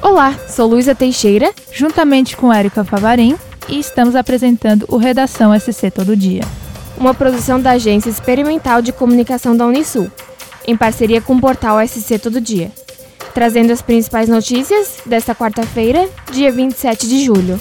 Olá, sou Luísa Teixeira, juntamente com Érica Favarim, e estamos apresentando o Redação SC Todo Dia. Uma produção da Agência Experimental de Comunicação da Unisul, em parceria com o portal SC Todo Dia, trazendo as principais notícias desta quarta-feira, dia 27 de julho.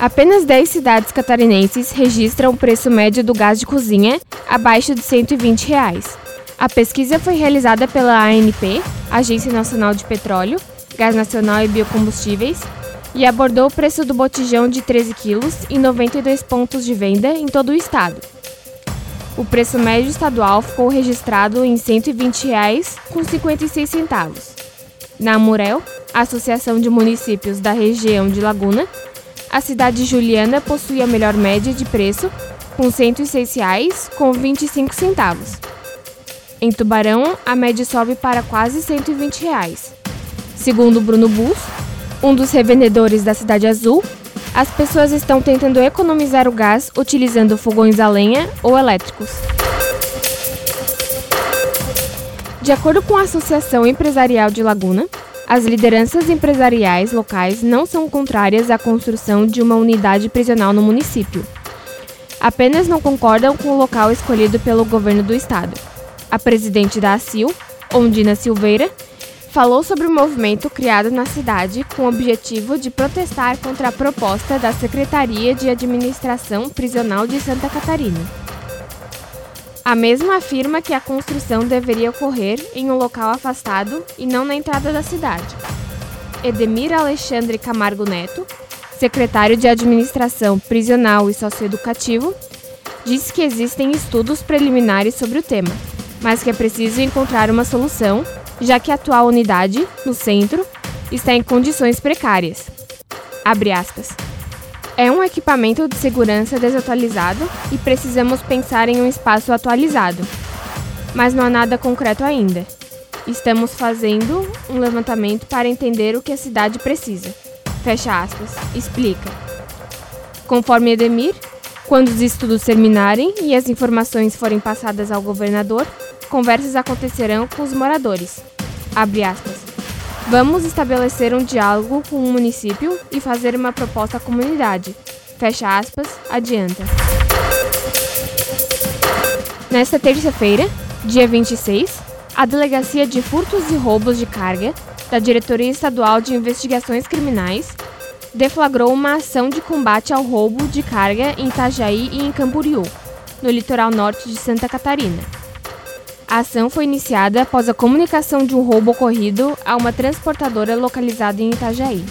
Apenas 10 cidades catarinenses registram o preço médio do gás de cozinha abaixo de 120 reais. A pesquisa foi realizada pela ANP, Agência Nacional de Petróleo, Gás Nacional e Biocombustíveis, e abordou o preço do botijão de 13 quilos em 92 pontos de venda em todo o estado. O preço médio estadual ficou registrado em R$ 120,56. Na Amurel, Associação de Municípios da região de Laguna, a cidade de Juliana possui a melhor média de preço, com R$ 106,25. Em Tubarão, a média sobe para quase 120 reais. Segundo Bruno Bus, um dos revendedores da Cidade Azul, as pessoas estão tentando economizar o gás utilizando fogões a lenha ou elétricos. De acordo com a Associação Empresarial de Laguna, as lideranças empresariais locais não são contrárias à construção de uma unidade prisional no município. Apenas não concordam com o local escolhido pelo governo do estado. A presidente da ACIL, Ondina Silveira, falou sobre o movimento criado na cidade com o objetivo de protestar contra a proposta da Secretaria de Administração Prisional de Santa Catarina. A mesma afirma que a construção deveria ocorrer em um local afastado e não na entrada da cidade. Edemir Alexandre Camargo Neto, secretário de Administração Prisional e Socioeducativo, disse que existem estudos preliminares sobre o tema mas que é preciso encontrar uma solução, já que a atual unidade, no centro, está em condições precárias. Abre aspas. É um equipamento de segurança desatualizado e precisamos pensar em um espaço atualizado. Mas não há nada concreto ainda. Estamos fazendo um levantamento para entender o que a cidade precisa. Fecha aspas. Explica. Conforme Edemir, quando os estudos terminarem e as informações forem passadas ao governador, conversas acontecerão com os moradores. Vamos estabelecer um diálogo com o município e fazer uma proposta à comunidade. Fecha aspas, adianta. Nesta terça-feira, dia 26, a Delegacia de Furtos e Roubos de Carga da Diretoria Estadual de Investigações Criminais deflagrou uma ação de combate ao roubo de carga em Itajaí e em Camboriú, no litoral norte de Santa Catarina. A ação foi iniciada após a comunicação de um roubo ocorrido a uma transportadora localizada em Itajaí.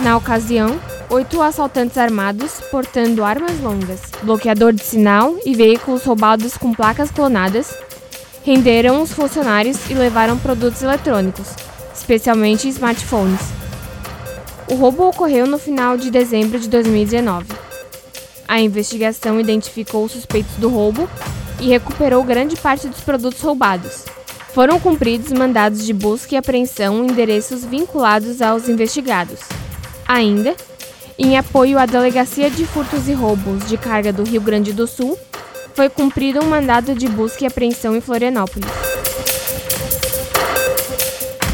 Na ocasião, oito assaltantes armados, portando armas longas, bloqueador de sinal e veículos roubados com placas clonadas, renderam os funcionários e levaram produtos eletrônicos, especialmente smartphones. O roubo ocorreu no final de dezembro de 2019. A investigação identificou os suspeitos do roubo e recuperou grande parte dos produtos roubados. Foram cumpridos mandados de busca e apreensão em endereços vinculados aos investigados. Ainda, em apoio à Delegacia de Furtos e Roubos de Carga do Rio Grande do Sul, foi cumprido um mandado de busca e apreensão em Florianópolis.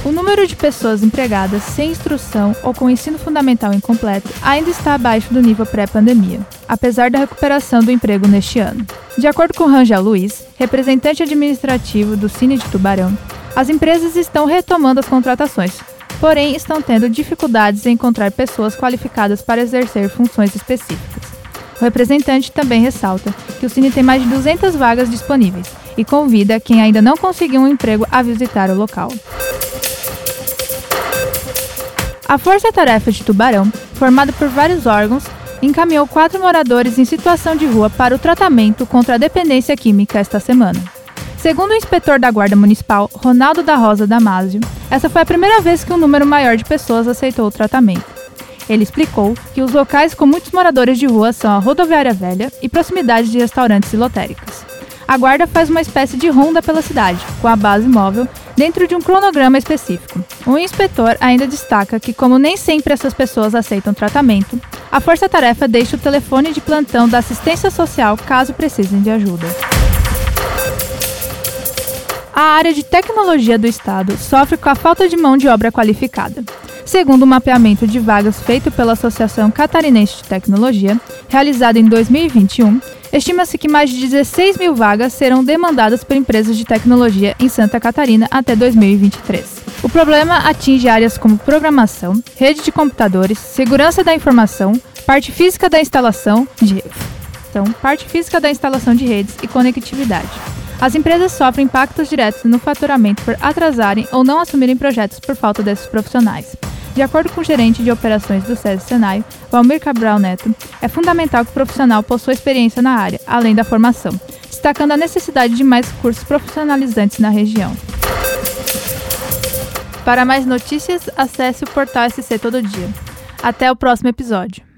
O número de pessoas empregadas sem instrução ou com ensino fundamental incompleto ainda está abaixo do nível pré-pandemia, apesar da recuperação do emprego neste ano. De acordo com Rangel Luiz, representante administrativo do Cine de Tubarão, as empresas estão retomando as contratações, porém estão tendo dificuldades em encontrar pessoas qualificadas para exercer funções específicas. O representante também ressalta que o Cine tem mais de 200 vagas disponíveis e convida quem ainda não conseguiu um emprego a visitar o local. A Força Tarefa de Tubarão, formada por vários órgãos, encaminhou quatro moradores em situação de rua para o tratamento contra a dependência química esta semana. Segundo o inspetor da Guarda Municipal, Ronaldo da Rosa Damásio, essa foi a primeira vez que um número maior de pessoas aceitou o tratamento. Ele explicou que os locais com muitos moradores de rua são a Rodoviária Velha e proximidades de restaurantes e lotéricas. A guarda faz uma espécie de ronda pela cidade, com a base móvel dentro de um cronograma específico. O inspetor ainda destaca que, como nem sempre essas pessoas aceitam tratamento, a força-tarefa deixa o telefone de plantão da assistência social caso precisem de ajuda. A área de tecnologia do Estado sofre com a falta de mão de obra qualificada. Segundo o um mapeamento de vagas feito pela Associação Catarinense de Tecnologia, realizado em 2021, estima-se que mais de 16 mil vagas serão demandadas por empresas de tecnologia em Santa Catarina até 2023. O problema atinge áreas como programação, rede de computadores, segurança da informação, parte física da instalação de então, parte física da instalação de redes e conectividade. As empresas sofrem impactos diretos no faturamento por atrasarem ou não assumirem projetos por falta desses profissionais. De acordo com o gerente de operações do SESI Senai, Valmir Cabral Neto, é fundamental que o profissional possua experiência na área, além da formação, destacando a necessidade de mais cursos profissionalizantes na região. Para mais notícias, acesse o portal SC Todo Dia. Até o próximo episódio.